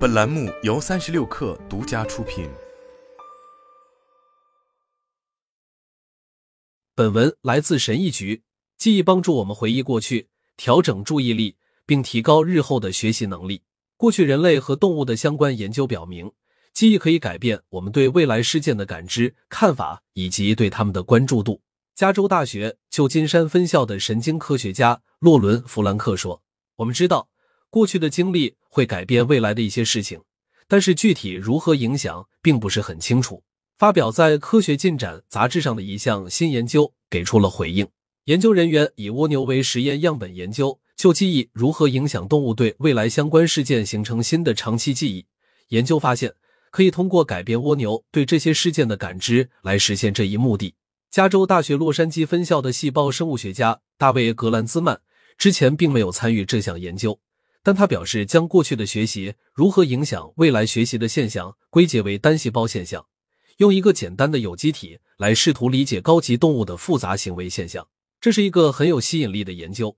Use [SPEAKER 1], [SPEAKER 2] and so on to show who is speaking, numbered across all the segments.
[SPEAKER 1] 本栏目由三十六氪独家出品。
[SPEAKER 2] 本文来自神医局。记忆帮助我们回忆过去，调整注意力，并提高日后的学习能力。过去人类和动物的相关研究表明，记忆可以改变我们对未来事件的感知、看法以及对他们的关注度。加州大学旧金山分校的神经科学家洛伦·弗兰克说：“我们知道。”过去的经历会改变未来的一些事情，但是具体如何影响并不是很清楚。发表在《科学进展》杂志上的一项新研究给出了回应。研究人员以蜗牛为实验样本，研究就记忆如何影响动物对未来相关事件形成新的长期记忆。研究发现，可以通过改变蜗牛对这些事件的感知来实现这一目的。加州大学洛杉矶分校的细胞生物学家大卫·格兰兹曼之前并没有参与这项研究。但他表示，将过去的学习如何影响未来学习的现象归结为单细胞现象，用一个简单的有机体来试图理解高级动物的复杂行为现象，这是一个很有吸引力的研究。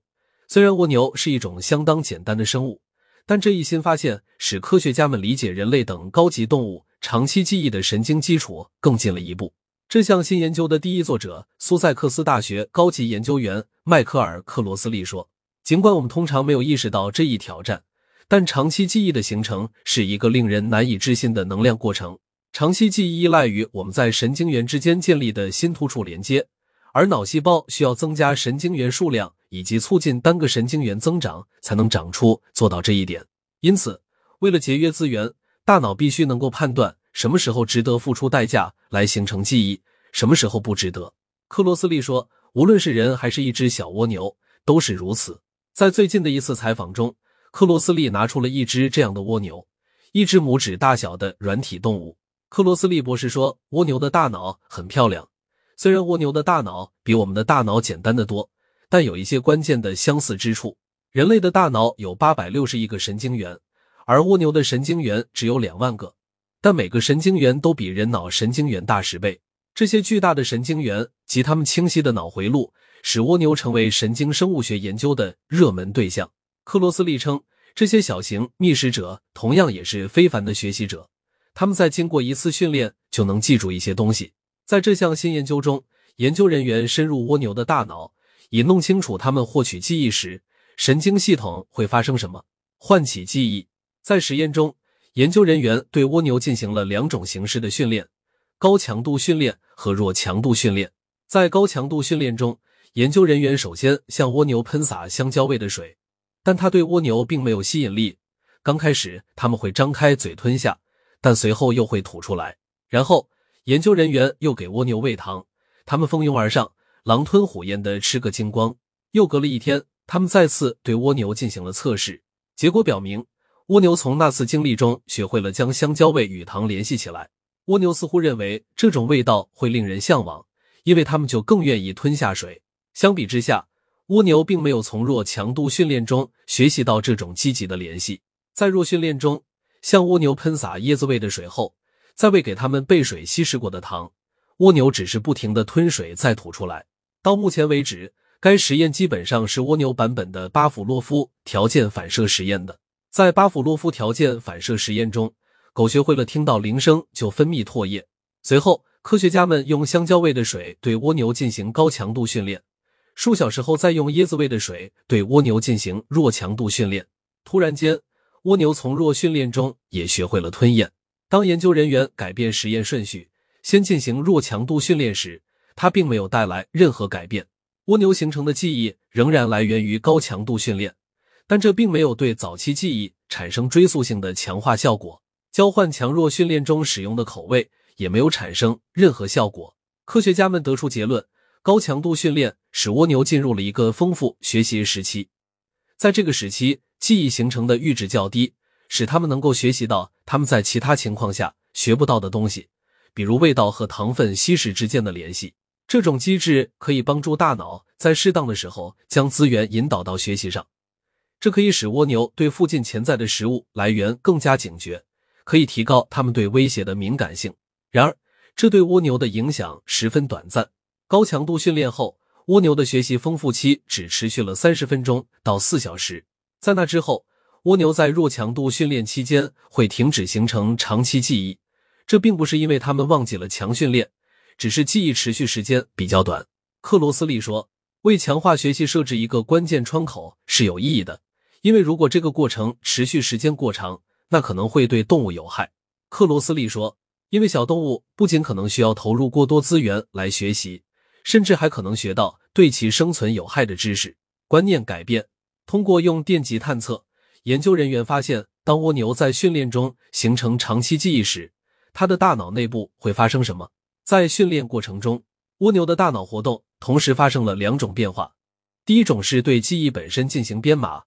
[SPEAKER 2] 虽然蜗牛是一种相当简单的生物，但这一新发现使科学家们理解人类等高级动物长期记忆的神经基础更进了一步。这项新研究的第一作者苏塞克斯大学高级研究员迈克尔·克罗斯利说。尽管我们通常没有意识到这一挑战，但长期记忆的形成是一个令人难以置信的能量过程。长期记忆依赖于我们在神经元之间建立的新突触连接，而脑细胞需要增加神经元数量以及促进单个神经元增长才能长出。做到这一点，因此，为了节约资源，大脑必须能够判断什么时候值得付出代价来形成记忆，什么时候不值得。克罗斯利说：“无论是人还是一只小蜗牛，都是如此。”在最近的一次采访中，克罗斯利拿出了一只这样的蜗牛，一只拇指大小的软体动物。克罗斯利博士说：“蜗牛的大脑很漂亮，虽然蜗牛的大脑比我们的大脑简单的多，但有一些关键的相似之处。人类的大脑有八百六十亿个神经元，而蜗牛的神经元只有两万个，但每个神经元都比人脑神经元大十倍。这些巨大的神经元及它们清晰的脑回路。”使蜗牛成为神经生物学研究的热门对象。克罗斯利称，这些小型觅食者同样也是非凡的学习者，他们在经过一次训练就能记住一些东西。在这项新研究中，研究人员深入蜗牛的大脑，以弄清楚他们获取记忆时神经系统会发生什么，唤起记忆。在实验中，研究人员对蜗牛进行了两种形式的训练：高强度训练和弱强度训练。在高强度训练中，研究人员首先向蜗牛喷洒香蕉味的水，但它对蜗牛并没有吸引力。刚开始，他们会张开嘴吞下，但随后又会吐出来。然后，研究人员又给蜗牛喂糖，他们蜂拥而上，狼吞虎咽的吃个精光。又隔了一天，他们再次对蜗牛进行了测试，结果表明，蜗牛从那次经历中学会了将香蕉味与糖联系起来。蜗牛似乎认为这种味道会令人向往，因为他们就更愿意吞下水。相比之下，蜗牛并没有从弱强度训练中学习到这种积极的联系。在弱训练中，向蜗牛喷洒椰子味的水后，再喂给它们被水稀释过的糖，蜗牛只是不停的吞水再吐出来。到目前为止，该实验基本上是蜗牛版本的巴甫洛夫条件反射实验的。在巴甫洛夫条件反射实验中，狗学会了听到铃声就分泌唾液。随后，科学家们用香蕉味的水对蜗牛进行高强度训练。数小时后，再用椰子味的水对蜗牛进行弱强度训练。突然间，蜗牛从弱训练中也学会了吞咽。当研究人员改变实验顺序，先进行弱强度训练时，它并没有带来任何改变。蜗牛形成的记忆仍然来源于高强度训练，但这并没有对早期记忆产生追溯性的强化效果。交换强弱训练中使用的口味也没有产生任何效果。科学家们得出结论。高强度训练使蜗牛进入了一个丰富学习时期，在这个时期，记忆形成的阈值较低，使它们能够学习到他们在其他情况下学不到的东西，比如味道和糖分稀释之间的联系。这种机制可以帮助大脑在适当的时候将资源引导到学习上，这可以使蜗牛对附近潜在的食物来源更加警觉，可以提高它们对威胁的敏感性。然而，这对蜗牛的影响十分短暂。高强度训练后，蜗牛的学习丰富期只持续了三十分钟到四小时。在那之后，蜗牛在弱强度训练期间会停止形成长期记忆，这并不是因为它们忘记了强训练，只是记忆持续时间比较短。克罗斯利说：“为强化学习设置一个关键窗口是有意义的，因为如果这个过程持续时间过长，那可能会对动物有害。”克罗斯利说：“因为小动物不仅可能需要投入过多资源来学习。”甚至还可能学到对其生存有害的知识。观念改变，通过用电极探测，研究人员发现，当蜗牛在训练中形成长期记忆时，它的大脑内部会发生什么？在训练过程中，蜗牛的大脑活动同时发生了两种变化：第一种是对记忆本身进行编码，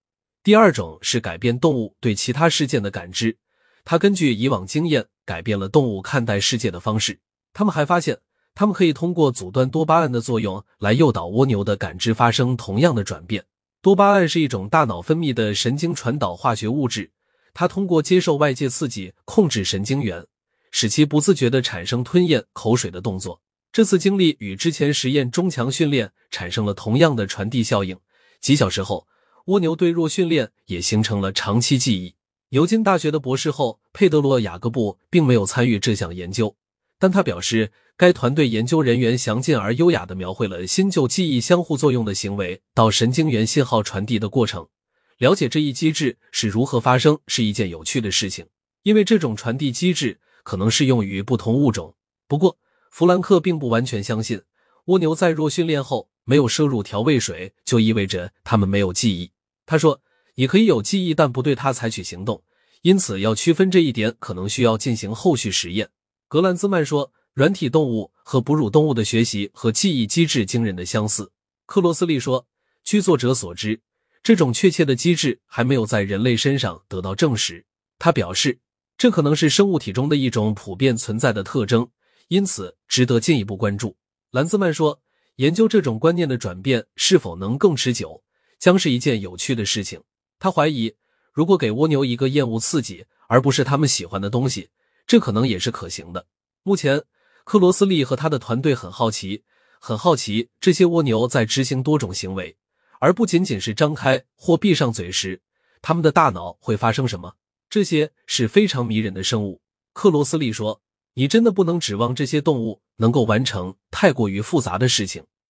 [SPEAKER 2] 第二种是改变动物对其他事件的感知。它根据以往经验改变了动物看待世界的方式。他们还发现。他们可以通过阻断多巴胺的作用来诱导蜗牛的感知发生同样的转变。多巴胺是一种大脑分泌的神经传导化学物质，它通过接受外界刺激控制神经元，使其不自觉地产生吞咽口水的动作。这次经历与之前实验中强训练产生了同样的传递效应。几小时后，蜗牛对弱训练也形成了长期记忆。牛津大学的博士后佩德罗·雅各布并没有参与这项研究，但他表示。该团队研究人员详尽而优雅地描绘了新旧记忆相互作用的行为到神经元信号传递的过程。了解这一机制是如何发生是一件有趣的事情，因为这种传递机制可能适用于不同物种。不过，弗兰克并不完全相信蜗牛在弱训练后没有摄入调味水就意味着它们没有记忆。他说：“你可以有记忆，但不对它采取行动，因此要区分这一点，可能需要进行后续实验。”格兰兹曼说。软体动物和哺乳动物的学习和记忆机制惊人的相似，克罗斯利说。据作者所知，这种确切的机制还没有在人类身上得到证实。他表示，这可能是生物体中的一种普遍存在的特征，因此值得进一步关注。兰兹曼说，研究这种观念的转变是否能更持久，将是一件有趣的事情。他怀疑，如果给蜗牛一个厌恶刺激而不是他们喜欢的东西，这可能也是可行的。目前。克罗斯利和他的团队很好奇，很好奇这些蜗牛在执行多种行为，而不仅仅是张开或闭上嘴时，他们的大脑会发生什么？这些是非常迷人的生物。克罗斯利说：“你真的不能指望这些动物能够完成太过于复杂的事情。”